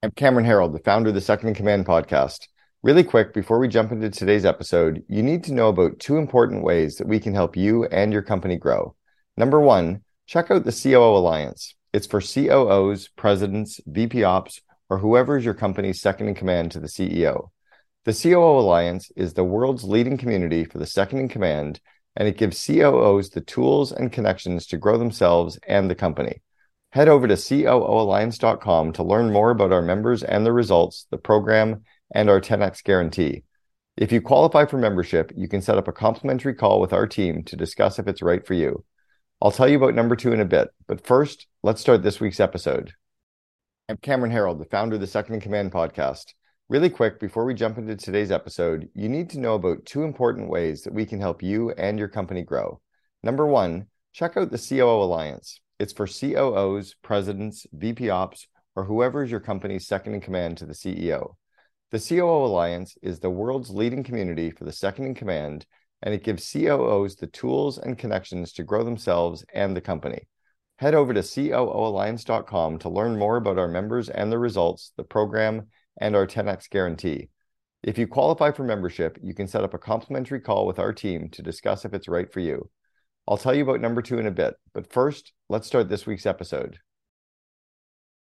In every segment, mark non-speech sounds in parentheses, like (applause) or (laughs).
I'm Cameron Herold, the founder of the Second in Command podcast. Really quick, before we jump into today's episode, you need to know about two important ways that we can help you and your company grow. Number one, check out the COO Alliance. It's for COOs, presidents, VP ops, or whoever is your company's second in command to the CEO. The COO Alliance is the world's leading community for the second in command, and it gives COOs the tools and connections to grow themselves and the company. Head over to COOalliance.com to learn more about our members and the results, the program, and our 10x guarantee. If you qualify for membership, you can set up a complimentary call with our team to discuss if it's right for you. I'll tell you about number two in a bit, but first, let's start this week's episode. I'm Cameron Herold, the founder of the Second in Command podcast. Really quick, before we jump into today's episode, you need to know about two important ways that we can help you and your company grow. Number one, check out the COO Alliance. It's for COOs, presidents, VP ops, or whoever is your company's second in command to the CEO. The COO Alliance is the world's leading community for the second in command, and it gives COOs the tools and connections to grow themselves and the company. Head over to COOalliance.com to learn more about our members and the results, the program, and our 10x guarantee. If you qualify for membership, you can set up a complimentary call with our team to discuss if it's right for you. I'll tell you about number two in a bit, but first, let's start this week's episode.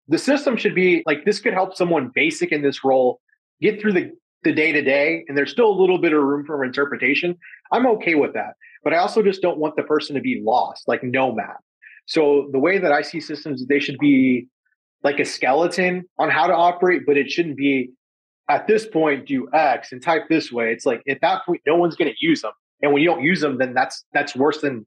The system should be like this could help someone basic in this role get through the the day to day, and there's still a little bit of room for interpretation. I'm okay with that, but I also just don't want the person to be lost, like no map. So the way that I see systems, they should be like a skeleton on how to operate, but it shouldn't be at this point do X and type this way. It's like at that point, no one's going to use them, and when you don't use them, then that's that's worse than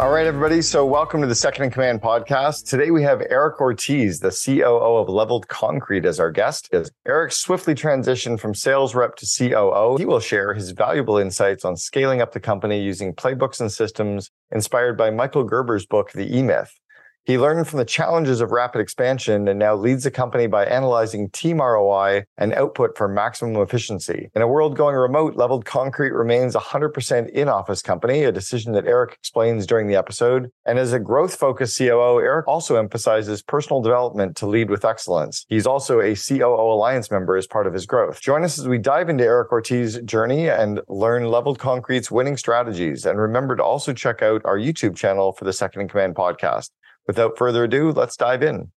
All right, everybody. So, welcome to the Second in Command podcast. Today, we have Eric Ortiz, the COO of Leveled Concrete, as our guest. As Eric swiftly transitioned from sales rep to COO, he will share his valuable insights on scaling up the company using playbooks and systems inspired by Michael Gerber's book, The E Myth. He learned from the challenges of rapid expansion and now leads the company by analyzing team ROI and output for maximum efficiency. In a world going remote, Leveled Concrete remains a 100% in office company, a decision that Eric explains during the episode. And as a growth focused COO, Eric also emphasizes personal development to lead with excellence. He's also a COO Alliance member as part of his growth. Join us as we dive into Eric Ortiz's journey and learn Leveled Concrete's winning strategies. And remember to also check out our YouTube channel for the Second in Command podcast without further ado, let's dive in.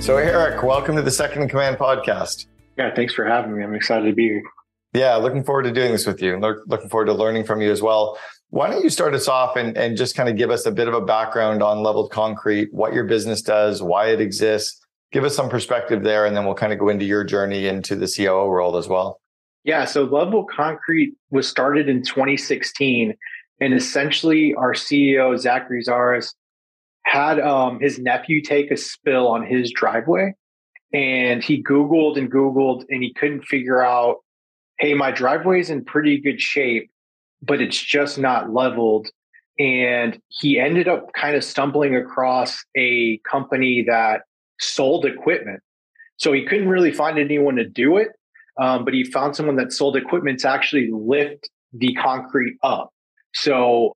So, Eric, welcome to the Second in Command podcast. Yeah, thanks for having me. I'm excited to be here. Yeah, looking forward to doing this with you. Looking forward to learning from you as well. Why don't you start us off and, and just kind of give us a bit of a background on Leveled Concrete, what your business does, why it exists? Give us some perspective there, and then we'll kind of go into your journey into the COO world as well. Yeah, so Leveled Concrete was started in 2016 and essentially, our CEO, Zachary Zaras, had um, his nephew take a spill on his driveway. And he Googled and Googled and he couldn't figure out, hey, my driveway's in pretty good shape, but it's just not leveled. And he ended up kind of stumbling across a company that sold equipment. So he couldn't really find anyone to do it. Um, but he found someone that sold equipment to actually lift the concrete up. So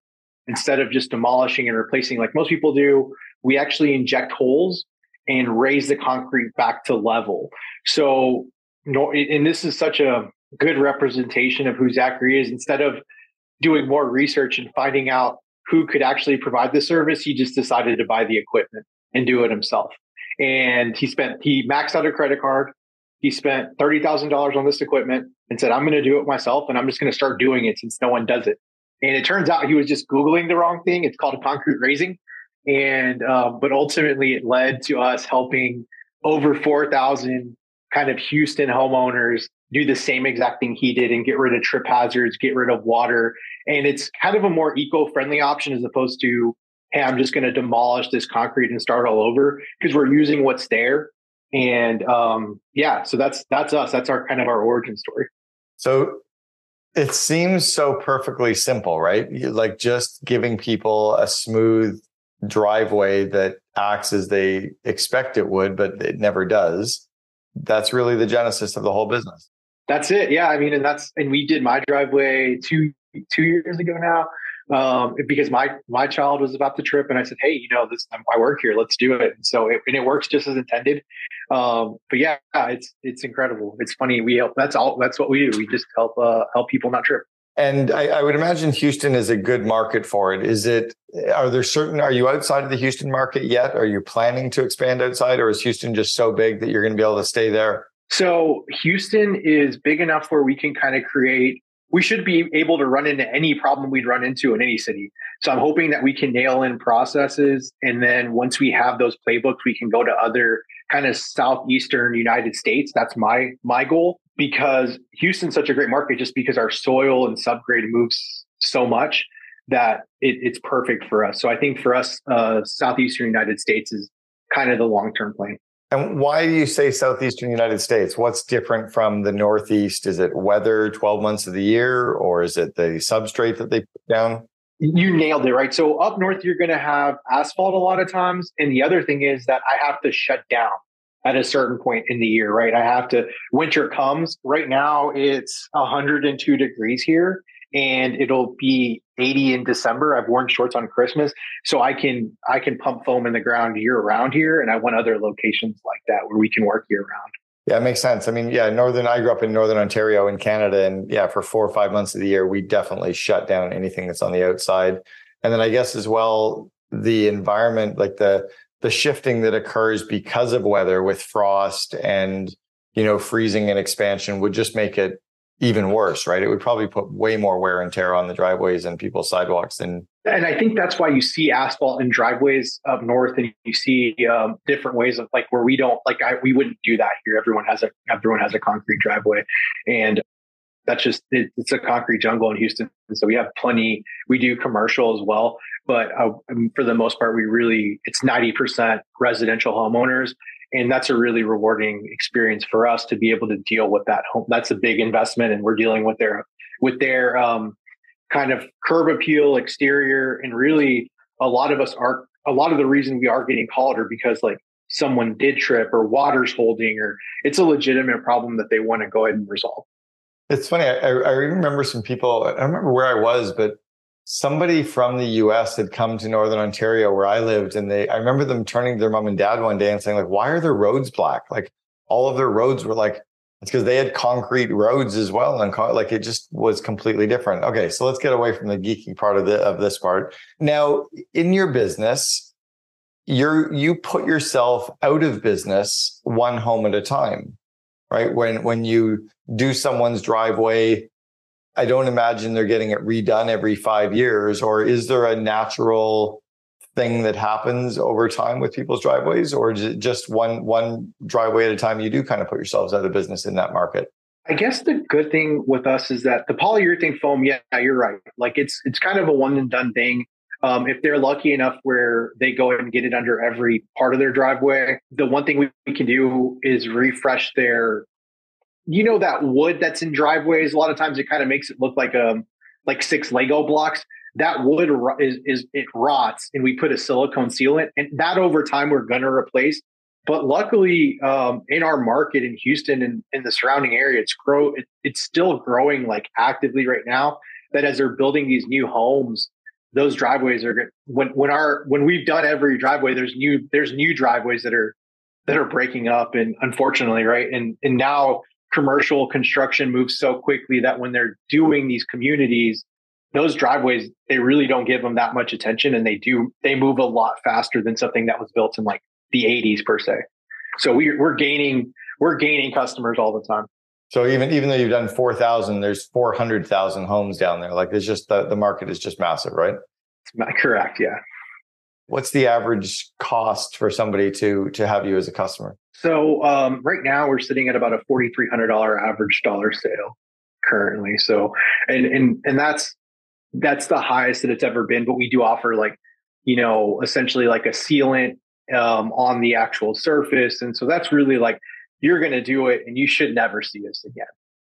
instead of just demolishing and replacing like most people do, we actually inject holes and raise the concrete back to level. So, and this is such a good representation of who Zachary is. Instead of doing more research and finding out who could actually provide the service, he just decided to buy the equipment and do it himself. And he spent, he maxed out a credit card. He spent $30,000 on this equipment and said, I'm going to do it myself and I'm just going to start doing it since no one does it. And it turns out he was just Googling the wrong thing. It's called concrete raising. And, um, but ultimately it led to us helping over 4,000 kind of Houston homeowners do the same exact thing he did and get rid of trip hazards, get rid of water. And it's kind of a more eco friendly option as opposed to hey, I'm just going to demolish this concrete and start all over because we're using what's there. And um, yeah, so that's that's us. That's our kind of our origin story. So it seems so perfectly simple, right? Like just giving people a smooth driveway that acts as they expect it would, but it never does. That's really the genesis of the whole business. That's it. Yeah. I mean, and that's, and we did my driveway two, two years ago now. Um, because my, my child was about to trip and I said, Hey, you know, this, I work here, let's do it. And so, it, and it works just as intended. Um, but yeah, it's, it's incredible. It's funny. We help, that's all, that's what we do. We just help, uh, help people not trip. And I, I, would imagine Houston is a good market for it. Is it? Are there certain? Are you outside of the Houston market yet? Are you planning to expand outside, or is Houston just so big that you're going to be able to stay there? So Houston is big enough where we can kind of create. We should be able to run into any problem we'd run into in any city. So I'm hoping that we can nail in processes, and then once we have those playbooks, we can go to other kind of southeastern United States. That's my my goal because Houston's such a great market just because our soil and subgrade moves so much that it, it's perfect for us. So I think for us, uh, southeastern United States is kind of the long term plan. And why do you say southeastern United States? What's different from the Northeast? Is it weather 12 months of the year, or is it the substrate that they put down? You nailed it, right? So up north, you're going to have asphalt a lot of times. And the other thing is that I have to shut down at a certain point in the year, right? I have to, winter comes. Right now, it's 102 degrees here and it'll be 80 in December. I've worn shorts on Christmas, so I can I can pump foam in the ground year round here, and I want other locations like that where we can work year round. Yeah, it makes sense. I mean, yeah, northern. I grew up in northern Ontario in Canada, and yeah, for four or five months of the year, we definitely shut down anything that's on the outside. And then I guess as well, the environment, like the the shifting that occurs because of weather with frost and you know freezing and expansion would just make it even worse right? It would probably put way more wear and tear on the driveways and people's sidewalks than and i think that's why you see asphalt in driveways up north and you see um, different ways of like where we don't like I, we wouldn't do that here. Everyone has a everyone has a concrete driveway. And that's just it, it's a concrete jungle in houston. So we have plenty we do commercial as well. But uh, for the most part, we really it's ninety percent residential homeowners, and that's a really rewarding experience for us to be able to deal with that home. That's a big investment, and we're dealing with their with their um, kind of curb appeal exterior, and really a lot of us are a lot of the reason we are getting called are because like someone did trip or water's holding or it's a legitimate problem that they want to go ahead and resolve. It's funny. I, I remember some people. I don't remember where I was, but somebody from the US had come to Northern Ontario where I lived. And they, I remember them turning to their mom and dad one day and saying, like, why are their roads black? Like all of their roads were like, it's because they had concrete roads as well. And like it just was completely different. Okay. So let's get away from the geeky part of the, of this part. Now in your business, you're, you put yourself out of business one home at a time, right? When, when you do someone's driveway, I don't imagine they're getting it redone every five years, or is there a natural thing that happens over time with people's driveways, or is it just one one driveway at a time? You do kind of put yourselves out of business in that market. I guess the good thing with us is that the polyurethane foam, yeah, you're right. Like it's it's kind of a one and done thing. Um, if they're lucky enough where they go and get it under every part of their driveway, the one thing we, we can do is refresh their you know that wood that's in driveways? A lot of times it kind of makes it look like um like six lego blocks. That wood is, is it rots and we put a silicone sealant and that over time we're going to replace. But luckily um, in our market in houston and in the surrounding area it's grow it, it's still growing like actively right now. That as they're building these new homes those driveways are when when our when we've done every driveway there's new there's new driveways that are that are breaking up and unfortunately right? And and now commercial construction moves so quickly that when they're doing these communities, those driveways, they really don't give them that much attention and they do, they move a lot faster than something that was built in like the 80s per se. So we, we're gaining, we're gaining customers all the time. So even even though you've done four thousand, there's four hundred thousand homes down there. Like it's just the, the market is just massive, right? Correct. Yeah. What's the average cost for somebody to to have you as a customer? So um, right now we're sitting at about a forty three hundred dollar average dollar sale currently. So and and and that's that's the highest that it's ever been. But we do offer like you know, essentially like a sealant um, on the actual surface. And so that's really like you're going to do it, and you should never see us again.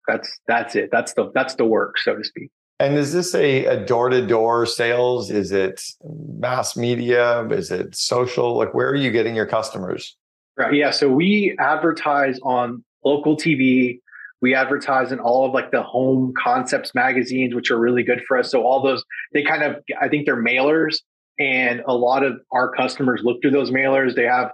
That's that's it. That's the that's the work, so to speak. And is this a, a door-to-door sales? Is it mass media? Is it social? Like where are you getting your customers? Right. Yeah. So we advertise on local TV. We advertise in all of like the home concepts magazines, which are really good for us. So all those, they kind of, I think they're mailers and a lot of our customers look through those mailers. They have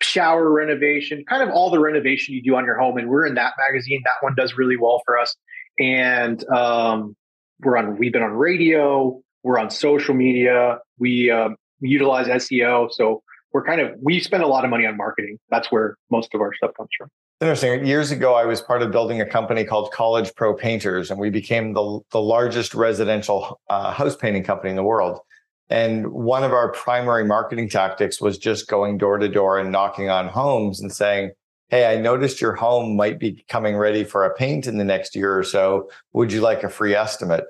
shower renovation, kind of all the renovation you do on your home. And we're in that magazine. That one does really well for us. And um, we're on, we've been on radio, we're on social media, we um, utilize SEO. So we're kind of, we spend a lot of money on marketing. That's where most of our stuff comes from. Interesting. Years ago, I was part of building a company called College Pro Painters, and we became the, the largest residential uh, house painting company in the world. And one of our primary marketing tactics was just going door to door and knocking on homes and saying, Hey, I noticed your home might be coming ready for a paint in the next year or so. Would you like a free estimate?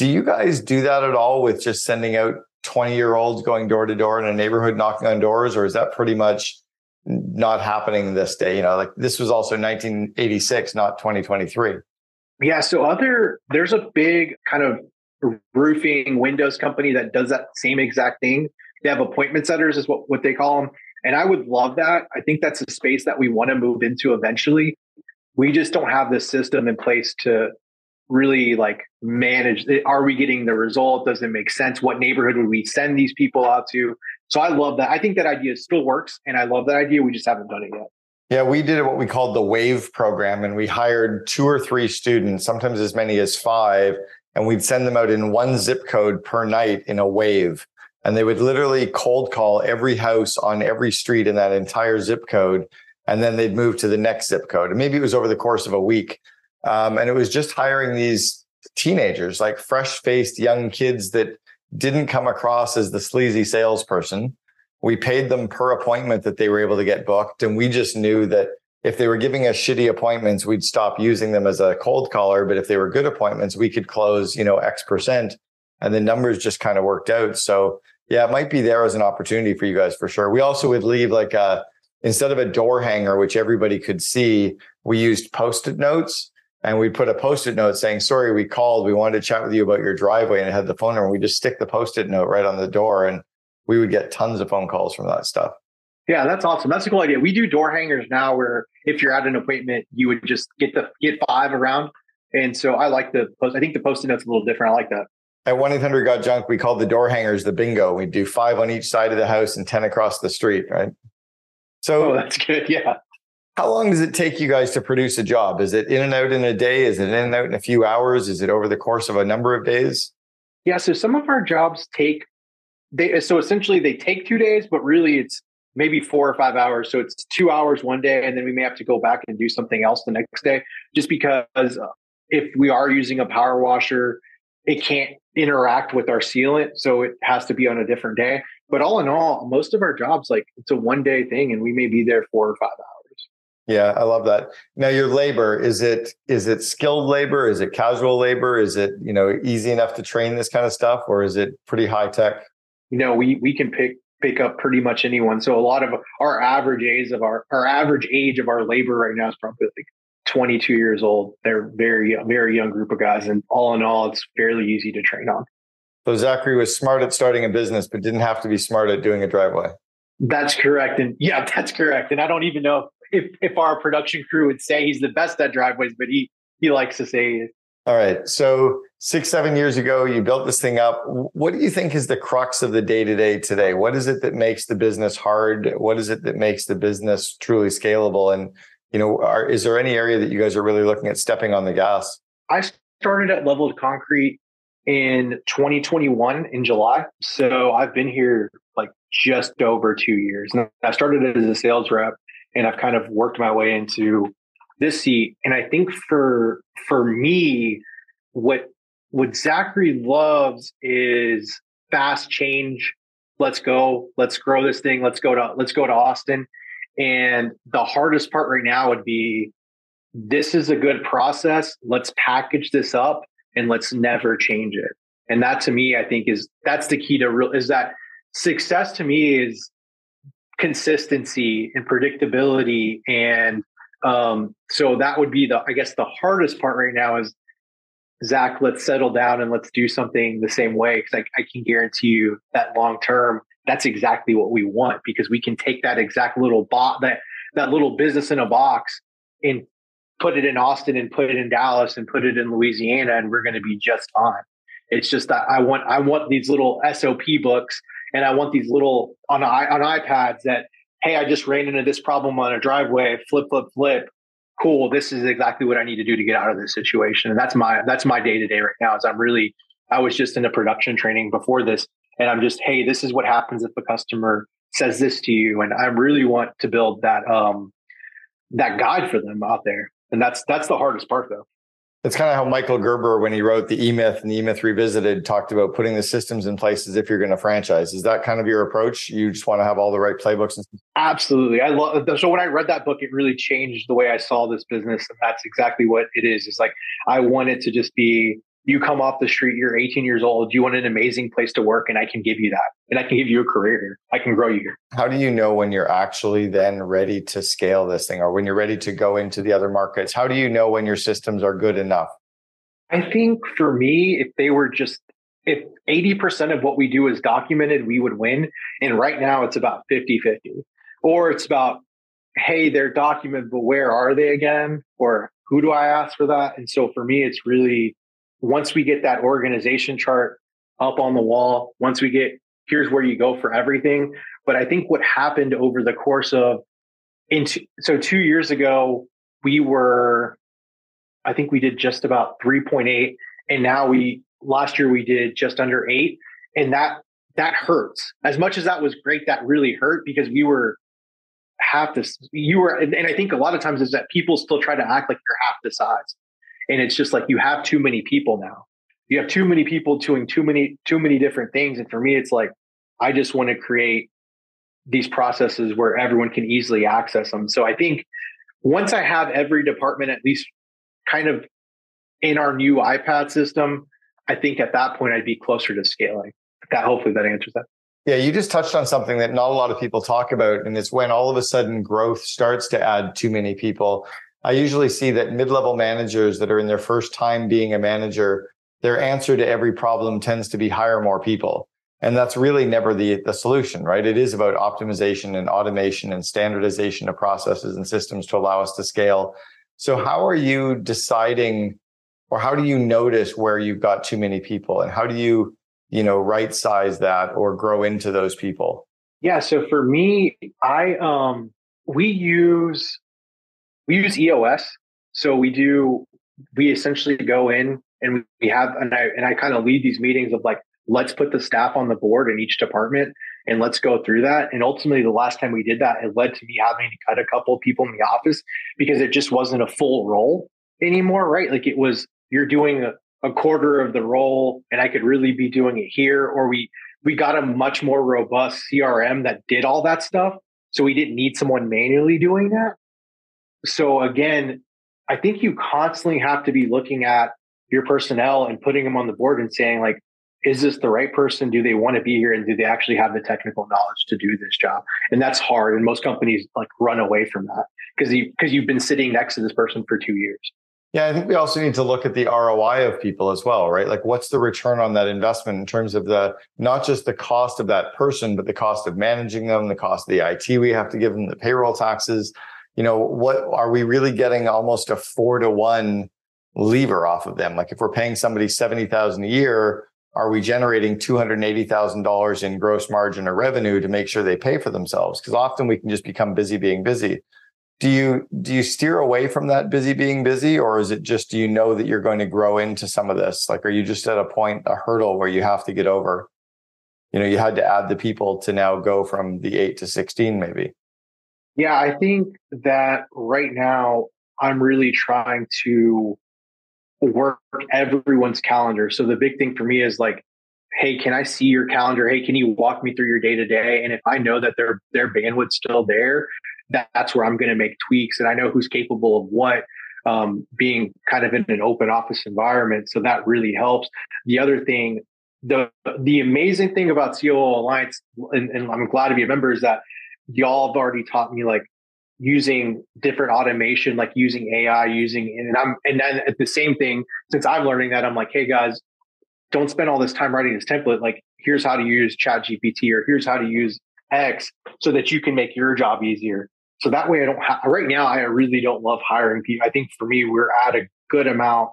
Do you guys do that at all with just sending out 20 year olds going door to door in a neighborhood knocking on doors? Or is that pretty much not happening this day? You know, like this was also 1986, not 2023. Yeah. So other, there's a big kind of roofing windows company that does that same exact thing. They have appointment setters is what, what they call them. And I would love that. I think that's a space that we want to move into eventually. We just don't have the system in place to really like manage are we getting the result does it make sense what neighborhood would we send these people out to so i love that i think that idea still works and i love that idea we just haven't done it yet yeah we did what we called the wave program and we hired two or three students sometimes as many as five and we'd send them out in one zip code per night in a wave. And they would literally cold call every house on every street in that entire zip code. And then they'd move to the next zip code. And maybe it was over the course of a week. Um, and it was just hiring these teenagers, like fresh faced young kids that didn't come across as the sleazy salesperson. We paid them per appointment that they were able to get booked. And we just knew that if they were giving us shitty appointments, we'd stop using them as a cold caller. But if they were good appointments, we could close, you know, X percent. And the numbers just kind of worked out. So yeah, it might be there as an opportunity for you guys for sure. We also would leave like a, instead of a door hanger, which everybody could see, we used post-it notes and we put a post-it note saying, sorry, we called. We wanted to chat with you about your driveway and it had the phone number. We just stick the post-it note right on the door and we would get tons of phone calls from that stuff. Yeah, that's awesome. That's a cool idea. We do door hangers now where if you're at an appointment, you would just get the get five around. And so I like the post. I think the post-it note's a little different. I like that. At 1 800 Got Junk, we called the door hangers the bingo. We do five on each side of the house and 10 across the street, right? So oh, that's good. Yeah. How long does it take you guys to produce a job? Is it in and out in a day? Is it in and out in a few hours? Is it over the course of a number of days? Yeah. So some of our jobs take, they, so essentially they take two days, but really it's maybe four or five hours. So it's two hours one day, and then we may have to go back and do something else the next day, just because uh, if we are using a power washer, it can't interact with our sealant. So it has to be on a different day. But all in all, most of our jobs, like it's a one day thing, and we may be there four or five hours. Yeah, I love that. Now your labor, is it is it skilled labor? Is it casual labor? Is it, you know, easy enough to train this kind of stuff or is it pretty high tech? You know, we we can pick pick up pretty much anyone. So a lot of our average age of our our average age of our labor right now is probably like 22 years old. They're very very young group of guys, and all in all, it's fairly easy to train on. So Zachary was smart at starting a business, but didn't have to be smart at doing a driveway. That's correct, and yeah, (laughs) that's correct. And I don't even know if if our production crew would say he's the best at driveways, but he he likes to say all right. So six, seven years ago, you built this thing up. What do you think is the crux of the day to day today? What is it that makes the business hard? What is it that makes the business truly scalable? And, you know, are, is there any area that you guys are really looking at stepping on the gas? I started at Leveled Concrete in 2021 in July. So I've been here like just over two years. And I started as a sales rep and I've kind of worked my way into this seat. And I think for for me, what what Zachary loves is fast change. Let's go. Let's grow this thing. Let's go to let's go to Austin. And the hardest part right now would be this is a good process. Let's package this up and let's never change it. And that to me, I think is that's the key to real is that success to me is consistency and predictability and um, so that would be the i guess the hardest part right now is zach let's settle down and let's do something the same way because I, I can guarantee you that long term that's exactly what we want because we can take that exact little bot that that little business in a box and put it in austin and put it in dallas and put it in louisiana and we're going to be just fine. It's just that i want i want these little sop books and I want these little on on iPads that hey, I just ran into this problem on a driveway, flip, flip, flip. Cool. This is exactly what I need to do to get out of this situation. And that's my that's my day to day right now. Is I'm really I was just in a production training before this, and I'm just hey, this is what happens if a customer says this to you, and I really want to build that um that guide for them out there. And that's that's the hardest part though. It's kind of how Michael Gerber, when he wrote the E Myth and the E Myth Revisited, talked about putting the systems in place as if you're going to franchise. Is that kind of your approach? You just want to have all the right playbooks and? Absolutely. I love so when I read that book, it really changed the way I saw this business. And that's exactly what it is. It's like I want it to just be you come off the street, you're 18 years old, you want an amazing place to work, and I can give you that. And I can give you a career here. I can grow you here. How do you know when you're actually then ready to scale this thing or when you're ready to go into the other markets? How do you know when your systems are good enough? I think for me, if they were just if 80% of what we do is documented, we would win. And right now it's about 50 50. Or it's about, hey, they're documented, but where are they again? Or who do I ask for that? And so for me, it's really once we get that organization chart up on the wall, once we get here's where you go for everything. But I think what happened over the course of into so two years ago, we were, I think we did just about 3.8. And now we last year we did just under eight. And that that hurts. As much as that was great, that really hurt because we were half this you were and, and I think a lot of times is that people still try to act like you're half the size. And it's just like you have too many people now. You have too many people doing too many too many different things. And for me, it's like I just want to create these processes where everyone can easily access them. So I think once I have every department at least kind of in our new iPad system, I think at that point I'd be closer to scaling. That hopefully that answers that. Yeah, you just touched on something that not a lot of people talk about, and it's when all of a sudden growth starts to add too many people. I usually see that mid level managers that are in their first time being a manager, their answer to every problem tends to be hire more people. And that's really never the, the solution, right? It is about optimization and automation and standardization of processes and systems to allow us to scale. So, how are you deciding, or how do you notice where you've got too many people, and how do you, you know, right size that or grow into those people? Yeah. So for me, I um, we use we use EOS. So we do, we essentially go in and we have, and I, and I kind of lead these meetings of like, let's put the staff on the board in each department and let's go through that. And ultimately, the last time we did that, it led to me having to cut a couple of people in the office because it just wasn't a full role anymore, right? Like it was, you're doing a, a quarter of the role and I could really be doing it here. Or we, we got a much more robust CRM that did all that stuff. So we didn't need someone manually doing that so again, I think you constantly have to be looking at your personnel and putting them on the board and saying like, is this the right person? Do they want to be here? And do they actually have the technical knowledge to do this job? And that's hard. And most companies like run away from that because you because you've been sitting next to this person for two years. Yeah, I think we also need to look at the ROI of people as well, right? Like what's the return on that investment in terms of the not just the cost of that person, but the cost of managing them, the cost of the IT we have to give them, the payroll taxes, you know, what are we really getting almost a four to one lever off of them? Like if we're paying somebody 70,000 a year, are we generating $280,000 in gross margin or revenue to make sure they pay for themselves? Because often we can just become busy being busy. Do you, do you steer away from that busy being busy? Or is it just, do you know that you're going to grow into some of this? Like, are you just at a point, a hurdle where you have to get over? You know, you had to add the people to now go from the eight to 16, maybe. Yeah, I think that right now I'm really trying to work everyone's calendar. So the big thing for me is like, hey, can I see your calendar? Hey, can you walk me through your day to day? And if I know that their their bandwidth's still there, that, that's where I'm going to make tweaks, and I know who's capable of what. Um, being kind of in an open office environment, so that really helps. The other thing the the amazing thing about COO Alliance, and, and I'm glad to be a member, is that y'all have already taught me like using different automation, like using AI, using and I'm and then at the same thing, since I'm learning that, I'm like, hey guys, don't spend all this time writing this template. Like, here's how to use Chat GPT or here's how to use X so that you can make your job easier. So that way I don't have right now, I really don't love hiring people. I think for me, we're at a good amount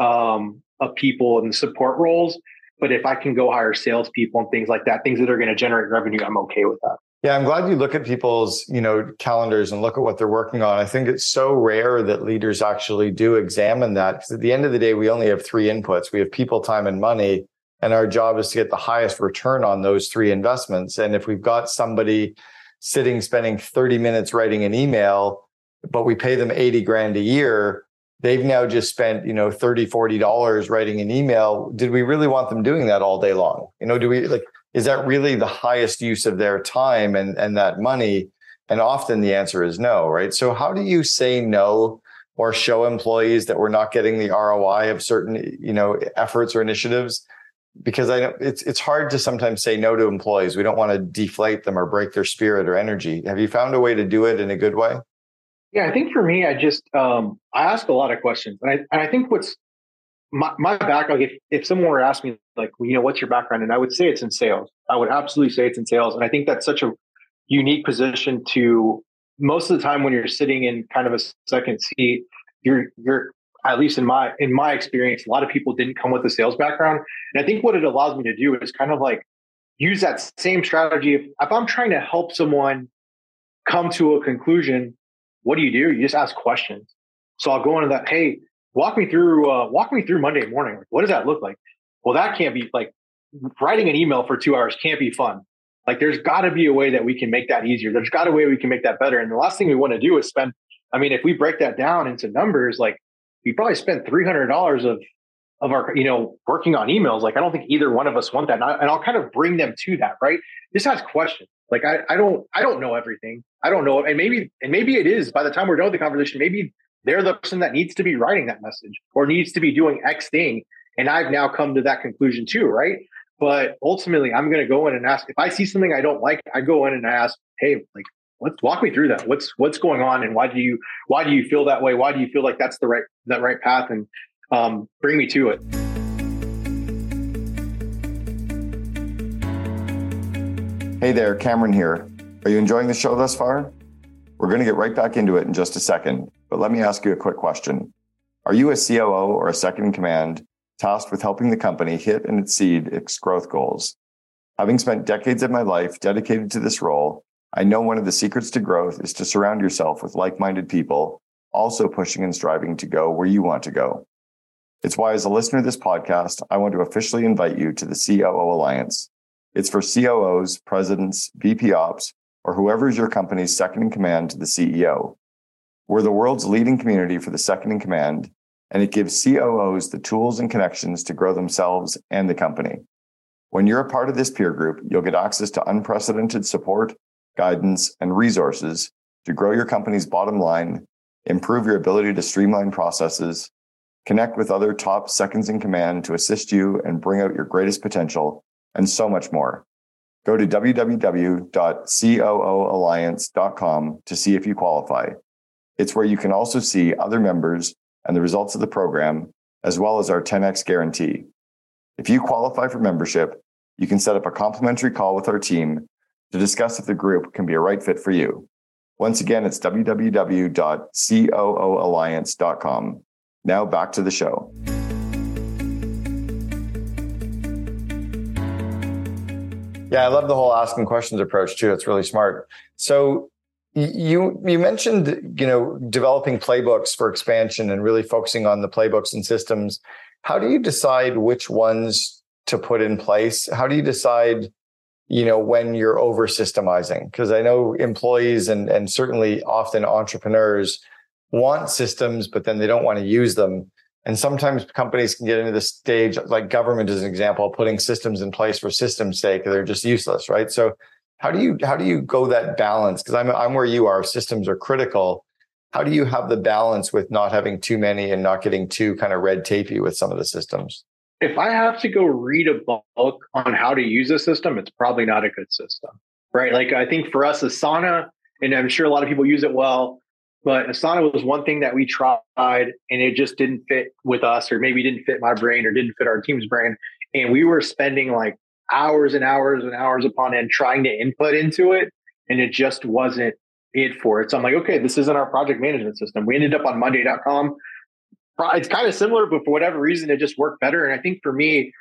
um, of people in the support roles. But if I can go hire salespeople and things like that, things that are going to generate revenue, I'm okay with that. Yeah, I'm glad you look at people's, you know, calendars and look at what they're working on. I think it's so rare that leaders actually do examine that because at the end of the day, we only have three inputs. We have people, time, and money. And our job is to get the highest return on those three investments. And if we've got somebody sitting, spending 30 minutes writing an email, but we pay them 80 grand a year, they've now just spent, you know, 30, 40 dollars writing an email. Did we really want them doing that all day long? You know, do we like is that really the highest use of their time and, and that money? And often the answer is no, right? So how do you say no or show employees that we're not getting the ROI of certain, you know, efforts or initiatives? Because I know it's it's hard to sometimes say no to employees. We don't want to deflate them or break their spirit or energy. Have you found a way to do it in a good way? Yeah, I think for me, I just um, I ask a lot of questions, and I and I think what's my, my background, if, if someone were to ask me, like, you know, what's your background? And I would say it's in sales. I would absolutely say it's in sales. And I think that's such a unique position to most of the time when you're sitting in kind of a second seat, you're, you're, at least in my, in my experience, a lot of people didn't come with a sales background. And I think what it allows me to do is kind of like use that same strategy. If, if I'm trying to help someone come to a conclusion, what do you do? You just ask questions. So I'll go into that. Hey, walk me through uh, walk me through Monday morning. Like, What does that look like? Well, that can't be like writing an email for two hours can't be fun. Like there's got to be a way that we can make that easier. There's got to be a way we can make that better. And the last thing we want to do is spend. I mean, if we break that down into numbers, like we probably spent three hundred dollars of of our, you know, working on emails. Like I don't think either one of us want that. And, I, will kind of bring them to that. Right? Just ask questions. Like I, I don't, I don't know everything. I don't know, and maybe, and maybe it is. By the time we're done with the conversation, maybe they're the person that needs to be writing that message or needs to be doing X thing. And I've now come to that conclusion too, right? But ultimately, I'm going to go in and ask if I see something I don't like. I go in and ask, "Hey, like, let's walk me through that. What's what's going on, and why do you why do you feel that way? Why do you feel like that's the right that right path? And um, bring me to it." Hey there, Cameron here. Are you enjoying the show thus far? We're going to get right back into it in just a second. But let me ask you a quick question. Are you a COO or a second in command tasked with helping the company hit and exceed its growth goals? Having spent decades of my life dedicated to this role, I know one of the secrets to growth is to surround yourself with like-minded people, also pushing and striving to go where you want to go. It's why, as a listener to this podcast, I want to officially invite you to the COO Alliance. It's for COOs, presidents, VP ops, or whoever is your company's second in command to the CEO. We're the world's leading community for the second in command, and it gives COOs the tools and connections to grow themselves and the company. When you're a part of this peer group, you'll get access to unprecedented support, guidance, and resources to grow your company's bottom line, improve your ability to streamline processes, connect with other top seconds in command to assist you and bring out your greatest potential, and so much more. Go to www.cooalliance.com to see if you qualify. It's where you can also see other members and the results of the program, as well as our 10x guarantee. If you qualify for membership, you can set up a complimentary call with our team to discuss if the group can be a right fit for you. Once again, it's www.cooalliance.com. Now back to the show. Yeah, I love the whole asking questions approach too. It's really smart. So you you mentioned you know developing playbooks for expansion and really focusing on the playbooks and systems. How do you decide which ones to put in place? How do you decide you know when you're over systemizing? Because I know employees and and certainly often entrepreneurs want systems, but then they don't want to use them. And sometimes companies can get into the stage, like government as an example, putting systems in place for system's sake, they're just useless, right? So how do you how do you go that balance? Because I'm I'm where you are. Systems are critical. How do you have the balance with not having too many and not getting too kind of red tapey with some of the systems? if I have to go read a book on how to use a system, it's probably not a good system, right? Like I think for us, Asana, and I'm sure a lot of people use it well, but Asana was one thing that we tried and it just didn't fit with us, or maybe didn't fit my brain or didn't fit our team's brain. And we were spending like hours and hours and hours upon end trying to input into it. And it just wasn't it for it. So I'm like, okay, this isn't our project management system. We ended up on Monday.com it's kind of similar, but for whatever reason, it just worked better. And I think for me,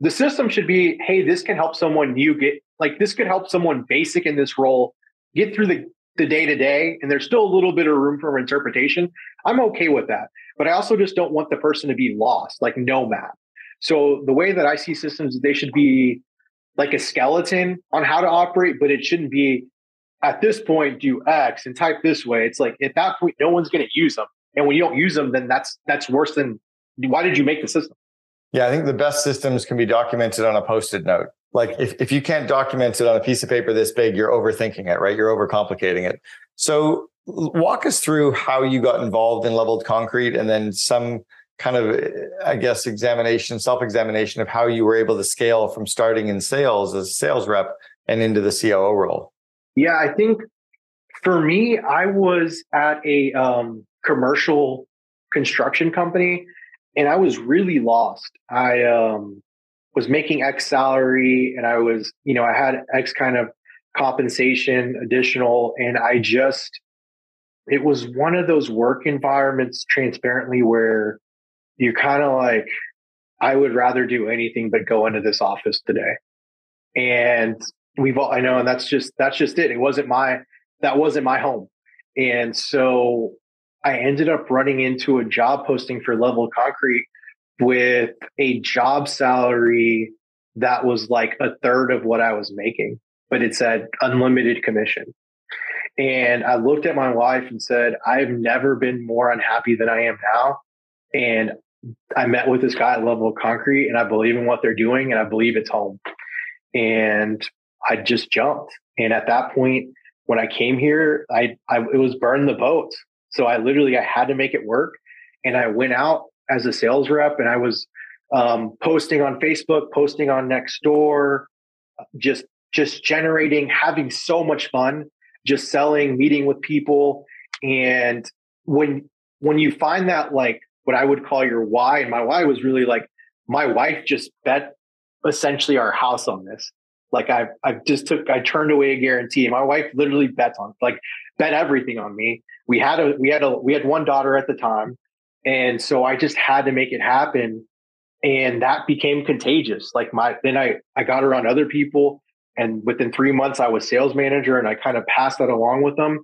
the system should be, hey, this can help someone new get like this could help someone basic in this role get through the the day to day, and there's still a little bit of room for interpretation. I'm okay with that, but I also just don't want the person to be lost, like no map. So the way that I see systems, they should be like a skeleton on how to operate, but it shouldn't be at this point do X and type this way. It's like at that point, no one's going to use them. And when you don't use them, then that's that's worse than why did you make the system? Yeah, I think the best systems can be documented on a post-it note. Like if, if you can't document it on a piece of paper this big, you're overthinking it, right? You're overcomplicating it. So walk us through how you got involved in leveled concrete and then some kind of i guess examination self-examination of how you were able to scale from starting in sales as a sales rep and into the coo role yeah i think for me i was at a um, commercial construction company and I was really lost. I um, was making X salary and I was, you know, I had X kind of compensation additional and I just it was one of those work environments transparently where you're kind of like I would rather do anything but go into this office today. And we've all I know and that's just that's just it. It wasn't my that wasn't my home. And so I ended up running into a job posting for Level Concrete with a job salary that was like a third of what I was making, but it said unlimited commission. And I looked at my wife and said, I've never been more unhappy than I am now. And I met with this guy at Level Concrete and I believe in what they're doing and I believe it's home. And I just jumped. And at that point, when I came here, I, I it was burn the boats. So I literally I had to make it work, and I went out as a sales rep, and I was um, posting on Facebook, posting on Nextdoor, just just generating, having so much fun, just selling, meeting with people, and when when you find that like what I would call your why, and my why was really like my wife just bet essentially our house on this. Like I I just took I turned away a guarantee. My wife literally bets on like bet everything on me we had a we had a we had one daughter at the time and so i just had to make it happen and that became contagious like my then i i got around other people and within three months i was sales manager and i kind of passed that along with them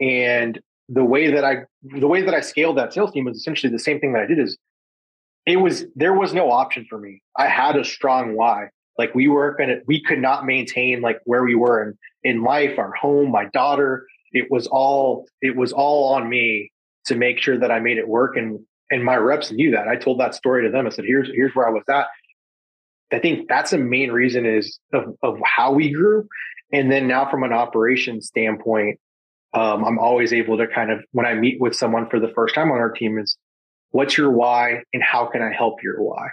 and the way that i the way that i scaled that sales team was essentially the same thing that i did is it was there was no option for me i had a strong why like we weren't gonna we could not maintain like where we were in in life our home my daughter it was all it was all on me to make sure that I made it work. And and my reps knew that. I told that story to them. I said, here's here's where I was at. I think that's the main reason is of, of how we grew. And then now from an operations standpoint, um, I'm always able to kind of when I meet with someone for the first time on our team is what's your why and how can I help your why?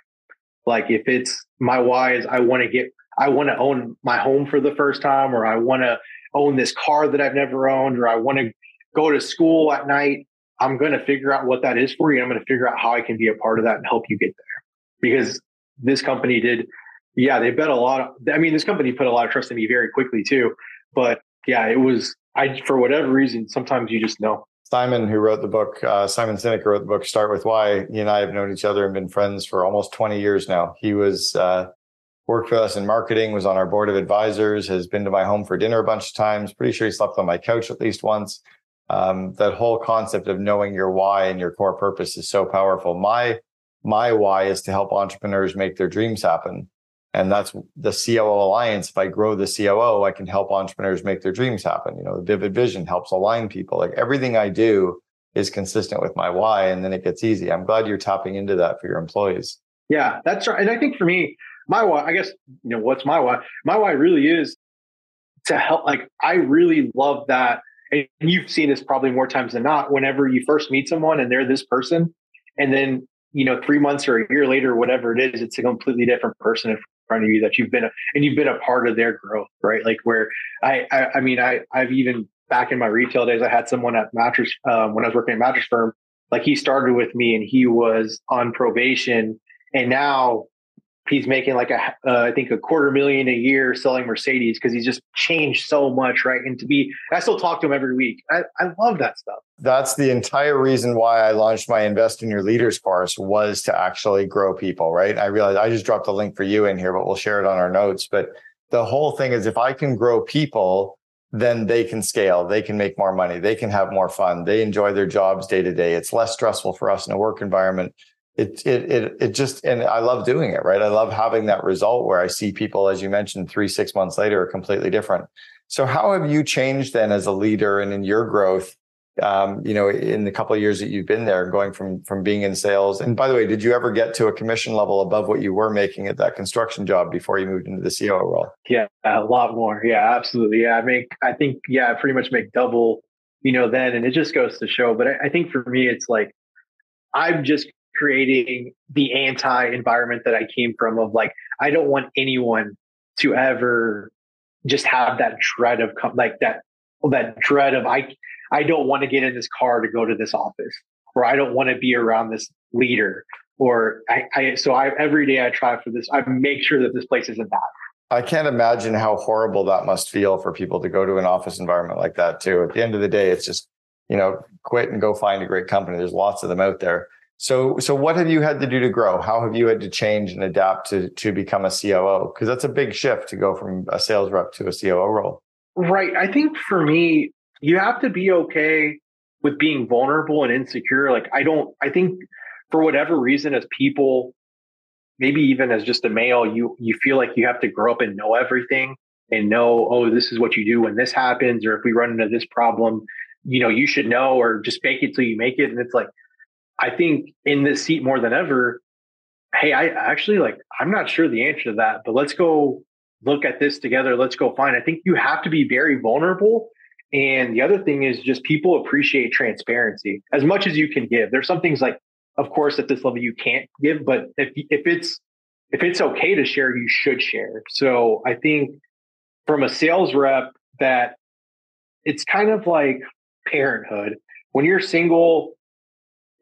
Like if it's my why is I want to get I want to own my home for the first time or I want to own this car that I've never owned, or I want to go to school at night. I'm going to figure out what that is for you. I'm going to figure out how I can be a part of that and help you get there. Because this company did, yeah, they bet a lot. Of, I mean, this company put a lot of trust in me very quickly too. But yeah, it was, I, for whatever reason, sometimes you just know. Simon, who wrote the book, uh, Simon Sinek wrote the book Start With Why. He and I have known each other and been friends for almost 20 years now. He was uh, worked with us in marketing, was on our board of advisors, has been to my home for dinner a bunch of times. Pretty sure he slept on my couch at least once. Um, that whole concept of knowing your why and your core purpose is so powerful. My my why is to help entrepreneurs make their dreams happen. And that's the COO Alliance. If I grow the COO, I can help entrepreneurs make their dreams happen. You know, the Vivid Vision helps align people. Like everything I do is consistent with my why, and then it gets easy. I'm glad you're tapping into that for your employees. Yeah, that's right. And I think for me, my why, I guess, you know, what's my why? My why really is to help. Like, I really love that. And you've seen this probably more times than not. Whenever you first meet someone and they're this person, and then you know, three months or a year later, whatever it is, it's a completely different person front of you that you've been a, and you've been a part of their growth, right? Like where I, I, I mean, I, I've even back in my retail days, I had someone at mattress um, when I was working at mattress firm. Like he started with me and he was on probation, and now he's making like a uh, I think a quarter million a year selling Mercedes because he's just changed so much, right? And to be, I still talk to him every week. I, I love that stuff. That's the entire reason why I launched my Invest in Your Leaders course was to actually grow people, right? I realized I just dropped a link for you in here, but we'll share it on our notes. But the whole thing is if I can grow people, then they can scale, they can make more money, they can have more fun, they enjoy their jobs day to day. It's less stressful for us in a work environment it, it it it just and I love doing it, right? I love having that result where I see people, as you mentioned, three six months later, are completely different. So, how have you changed then as a leader and in your growth? Um, you know, in the couple of years that you've been there, going from from being in sales. And by the way, did you ever get to a commission level above what you were making at that construction job before you moved into the COO role? Yeah, a lot more. Yeah, absolutely. Yeah, I make. I think. Yeah, I pretty much make double. You know, then, and it just goes to show. But I, I think for me, it's like I'm just creating the anti environment that I came from of like, I don't want anyone to ever just have that dread of like that, that dread of I, I don't want to get in this car to go to this office or I don't want to be around this leader or I, I so I every day I try for this, I make sure that this place isn't that. I can't imagine how horrible that must feel for people to go to an office environment like that too. At the end of the day, it's just, you know, quit and go find a great company. There's lots of them out there. So, so what have you had to do to grow? How have you had to change and adapt to to become a COO? Because that's a big shift to go from a sales rep to a COO role. Right. I think for me, you have to be okay with being vulnerable and insecure. Like I don't. I think for whatever reason, as people, maybe even as just a male, you you feel like you have to grow up and know everything and know, oh, this is what you do when this happens, or if we run into this problem, you know, you should know, or just fake it till you make it. And it's like I think in this seat more than ever, hey, I actually like, I'm not sure the answer to that, but let's go look at this together. Let's go find. I think you have to be very vulnerable. And the other thing is just people appreciate transparency as much as you can give. There's some things like, of course, at this level you can't give, but if if it's if it's okay to share, you should share. So I think from a sales rep that it's kind of like parenthood. When you're single,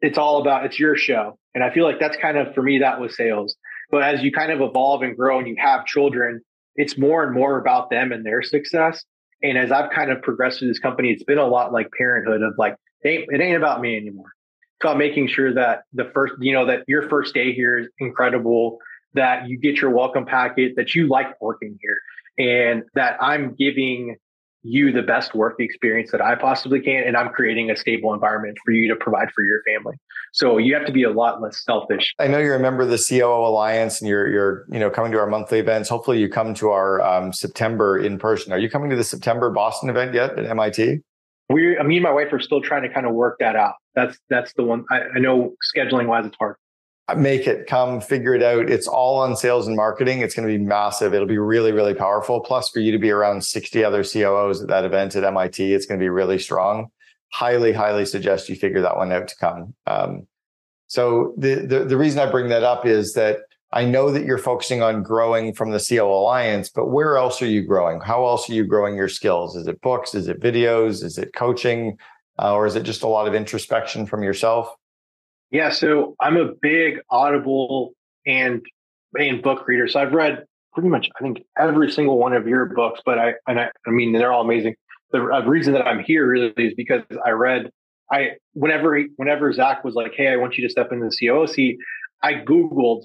it's all about it's your show. And I feel like that's kind of for me that was sales. But as you kind of evolve and grow and you have children, it's more and more about them and their success. And as I've kind of progressed through this company, it's been a lot like parenthood of like, it ain't, it ain't about me anymore. It's about making sure that the first, you know, that your first day here is incredible, that you get your welcome packet, that you like working here, and that I'm giving you the best work experience that I possibly can. And I'm creating a stable environment for you to provide for your family. So you have to be a lot less selfish. I know you're a member of the COO Alliance and you're, you're, you know, coming to our monthly events. Hopefully you come to our um, September in person. Are you coming to the September Boston event yet at MIT? We, me and my wife are still trying to kind of work that out. That's, that's the one I, I know scheduling wise, it's hard make it come figure it out. It's all on sales and marketing. It's going to be massive. It'll be really really powerful. Plus for you to be around 60 other COOs at that event at MIT it's going to be really strong. Highly highly suggest you figure that one out to come. Um, so the, the the reason i bring that up is that i know that you're focusing on growing from the COO alliance but where else are you growing? How else are you growing your skills? Is it books? Is it videos? Is it coaching? Uh, or is it just a lot of introspection from yourself yeah, so I'm a big Audible and and book reader. So I've read pretty much I think every single one of your books, but I and I, I mean they're all amazing. The uh, reason that I'm here really is because I read I whenever whenever Zach was like, "Hey, I want you to step into the COO seat," I googled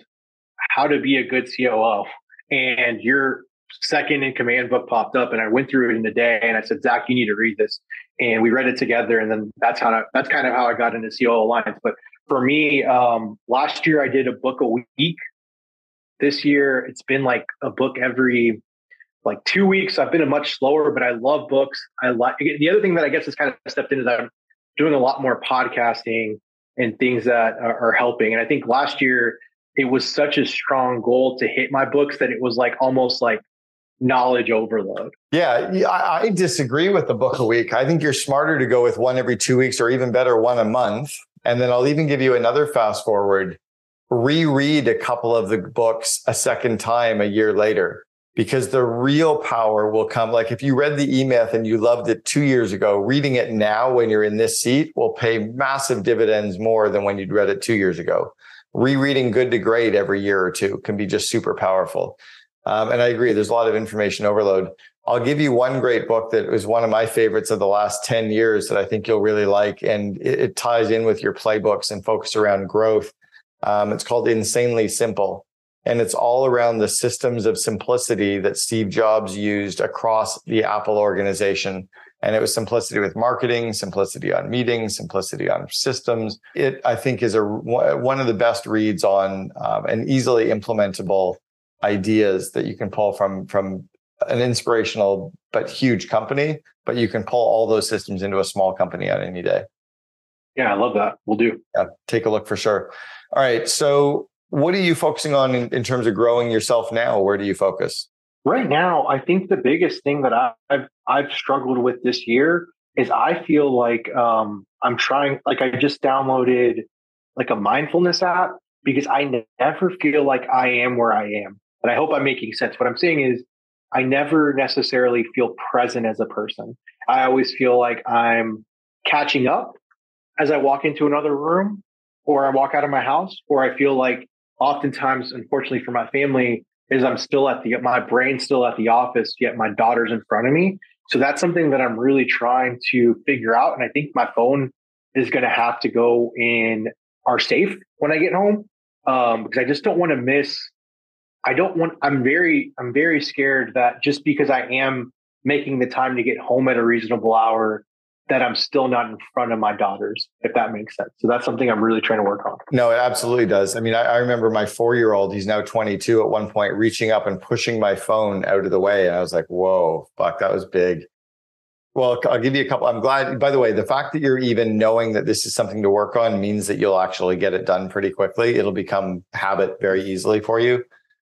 how to be a good COO, and your second in command book popped up, and I went through it in a day, and I said, "Zach, you need to read this," and we read it together, and then that's how I, that's kind of how I got into COO Alliance. But for me, um, last year I did a book a week. This year it's been like a book every like two weeks. I've been a much slower, but I love books. I like the other thing that I guess has kind of stepped into that I'm doing a lot more podcasting and things that are, are helping. And I think last year it was such a strong goal to hit my books that it was like almost like knowledge overload. Yeah, I, I disagree with the book a week. I think you're smarter to go with one every two weeks or even better, one a month. And then I'll even give you another fast forward. reread a couple of the books a second time a year later because the real power will come. Like if you read the E Myth and you loved it two years ago, reading it now when you're in this seat will pay massive dividends more than when you'd read it two years ago. Rereading Good to Great every year or two can be just super powerful. Um, and I agree, there's a lot of information overload. I'll give you one great book that was one of my favorites of the last 10 years that I think you'll really like. And it, it ties in with your playbooks and focus around growth. Um, it's called Insanely Simple. And it's all around the systems of simplicity that Steve Jobs used across the Apple organization. And it was simplicity with marketing, simplicity on meetings, simplicity on systems. It, I think, is a one of the best reads on um, an easily implementable ideas that you can pull from from an inspirational but huge company, but you can pull all those systems into a small company on any day. Yeah, I love that. We'll do. Yeah, take a look for sure. All right. So, what are you focusing on in, in terms of growing yourself now? Where do you focus? Right now, I think the biggest thing that I've I've struggled with this year is I feel like um, I'm trying. Like I just downloaded like a mindfulness app because I never feel like I am where I am. And I hope I'm making sense. What I'm saying is I never necessarily feel present as a person. I always feel like I'm catching up as I walk into another room or I walk out of my house, or I feel like oftentimes, unfortunately for my family, is I'm still at the, my brain's still at the office, yet my daughter's in front of me. So that's something that I'm really trying to figure out. And I think my phone is going to have to go in our safe when I get home. Um, because I just don't want to miss I don't want, I'm very, I'm very scared that just because I am making the time to get home at a reasonable hour, that I'm still not in front of my daughters, if that makes sense. So that's something I'm really trying to work on. No, it absolutely does. I mean, I, I remember my four year old, he's now 22 at one point, reaching up and pushing my phone out of the way. And I was like, whoa, fuck, that was big. Well, I'll give you a couple. I'm glad, by the way, the fact that you're even knowing that this is something to work on means that you'll actually get it done pretty quickly. It'll become habit very easily for you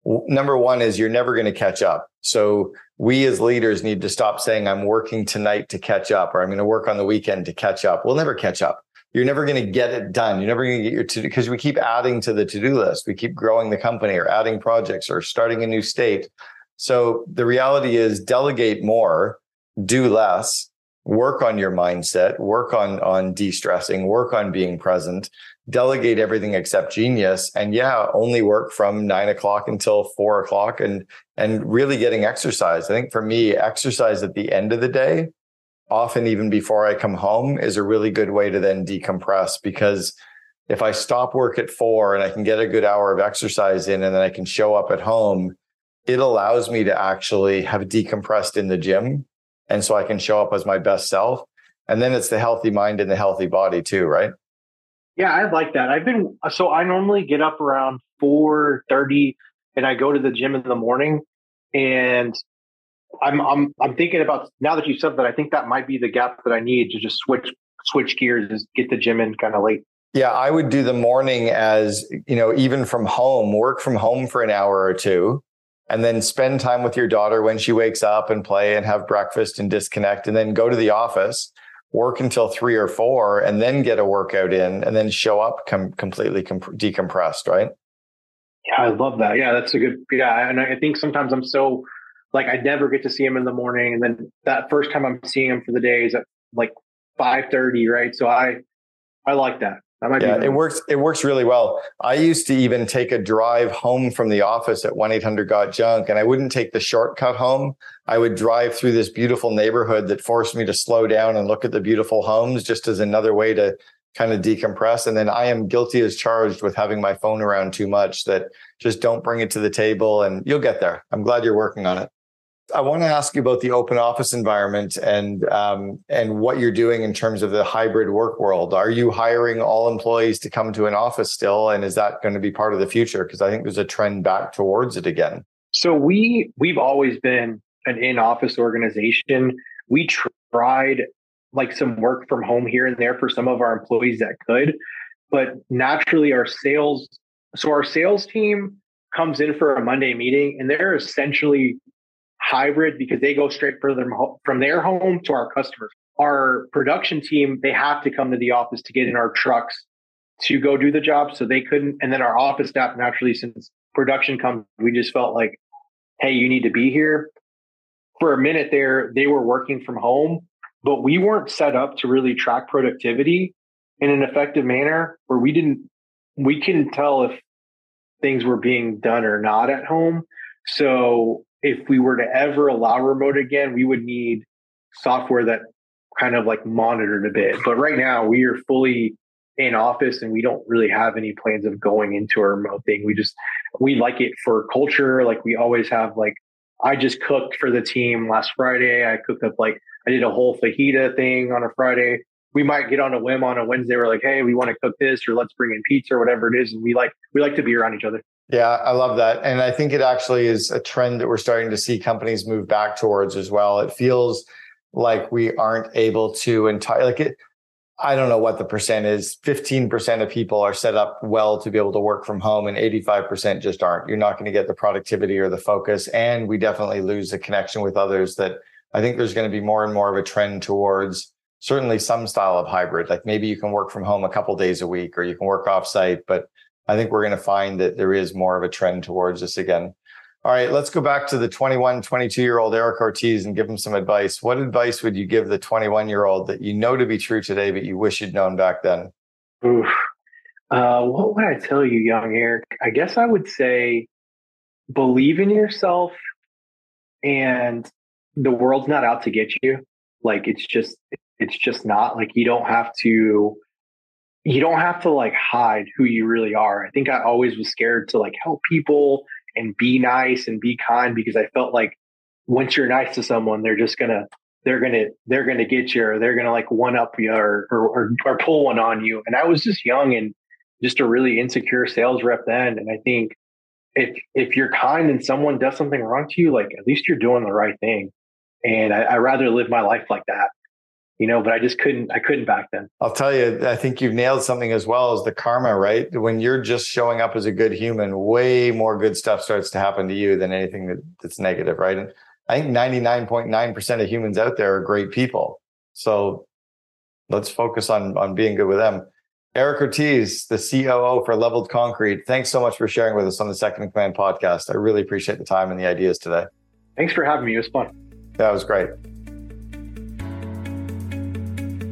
number one is you're never going to catch up. So we as leaders need to stop saying, I'm working tonight to catch up, or I'm going to work on the weekend to catch up. We'll never catch up. You're never going to get it done. You're never going to get your to because we keep adding to the to do list. We keep growing the company or adding projects or starting a new state. So the reality is delegate more, do less, work on your mindset, work on, on de-stressing, work on being present, delegate everything except genius and yeah only work from nine o'clock until four o'clock and and really getting exercise. I think for me exercise at the end of the day often even before i come home is a really good way to then decompress because if i stop work at four and i can get a good hour of exercise in and then i can show up at home it allows me to actually have decompressed in the gym. And so i can show up as my best self. And then it's the healthy mind and the healthy body too right yeah, I like that. I've been so I normally get up around four thirty, and I go to the gym in the morning, and I'm I'm I'm thinking about now that you said that. I think that might be the gap that I need to just switch switch gears, is get the gym in kind of late. Yeah, I would do the morning as you know, even from home, work from home for an hour or two, and then spend time with your daughter when she wakes up and play and have breakfast and disconnect, and then go to the office work until three or four and then get a workout in and then show up com- completely comp- decompressed, right? Yeah, I love that. Yeah, that's a good, yeah. And I think sometimes I'm so like, I never get to see him in the morning. And then that first time I'm seeing him for the day is at like 530, right? So I, I like that. Yeah, it works. It works really well. I used to even take a drive home from the office at one eight hundred got junk, and I wouldn't take the shortcut home. I would drive through this beautiful neighborhood that forced me to slow down and look at the beautiful homes, just as another way to kind of decompress. And then I am guilty as charged with having my phone around too much. That just don't bring it to the table, and you'll get there. I'm glad you're working on it. I want to ask you about the open office environment and um, and what you're doing in terms of the hybrid work world. Are you hiring all employees to come to an office still, and is that going to be part of the future? Because I think there's a trend back towards it again. So we we've always been an in-office organization. We tried like some work from home here and there for some of our employees that could, but naturally our sales so our sales team comes in for a Monday meeting and they're essentially hybrid because they go straight from their, from their home to our customers. Our production team, they have to come to the office to get in our trucks to go do the job. So they couldn't. And then our office staff, naturally, since production comes, we just felt like, hey, you need to be here. For a minute there, they were working from home, but we weren't set up to really track productivity in an effective manner where we didn't, we couldn't tell if things were being done or not at home. So if we were to ever allow remote again, we would need software that kind of like monitored a bit. But right now we are fully in office and we don't really have any plans of going into a remote thing. We just we like it for culture. Like we always have like I just cooked for the team last Friday. I cooked up like I did a whole fajita thing on a Friday. We might get on a whim on a Wednesday. We're like, hey, we want to cook this, or let's bring in pizza or whatever it is. And we like we like to be around each other. Yeah, I love that. And I think it actually is a trend that we're starting to see companies move back towards as well. It feels like we aren't able to entirely like it I don't know what the percent is. 15% of people are set up well to be able to work from home and 85% just aren't. You're not going to get the productivity or the focus. And we definitely lose the connection with others that I think there's going to be more and more of a trend towards certainly some style of hybrid. Like maybe you can work from home a couple days a week or you can work off site, but I think we're going to find that there is more of a trend towards this again. All right, let's go back to the 21, 22 year old Eric Ortiz and give him some advice. What advice would you give the 21 year old that you know to be true today, but you wish you'd known back then? Oof. Uh, what would I tell you, young Eric? I guess I would say believe in yourself and the world's not out to get you. Like it's just, it's just not like you don't have to, you don't have to like hide who you really are. I think I always was scared to like help people and be nice and be kind because I felt like once you're nice to someone, they're just gonna they're gonna they're gonna get you or they're gonna like one up you or, or or or, pull one on you. And I was just young and just a really insecure sales rep then. And I think if if you're kind and someone does something wrong to you, like at least you're doing the right thing. And I, I rather live my life like that you know, but I just couldn't, I couldn't back then. I'll tell you, I think you've nailed something as well as the karma, right? When you're just showing up as a good human, way more good stuff starts to happen to you than anything that, that's negative, right? And I think 99.9% of humans out there are great people. So let's focus on, on being good with them. Eric Ortiz, the COO for Leveled Concrete. Thanks so much for sharing with us on the Second Command podcast. I really appreciate the time and the ideas today. Thanks for having me. It was fun. That was great.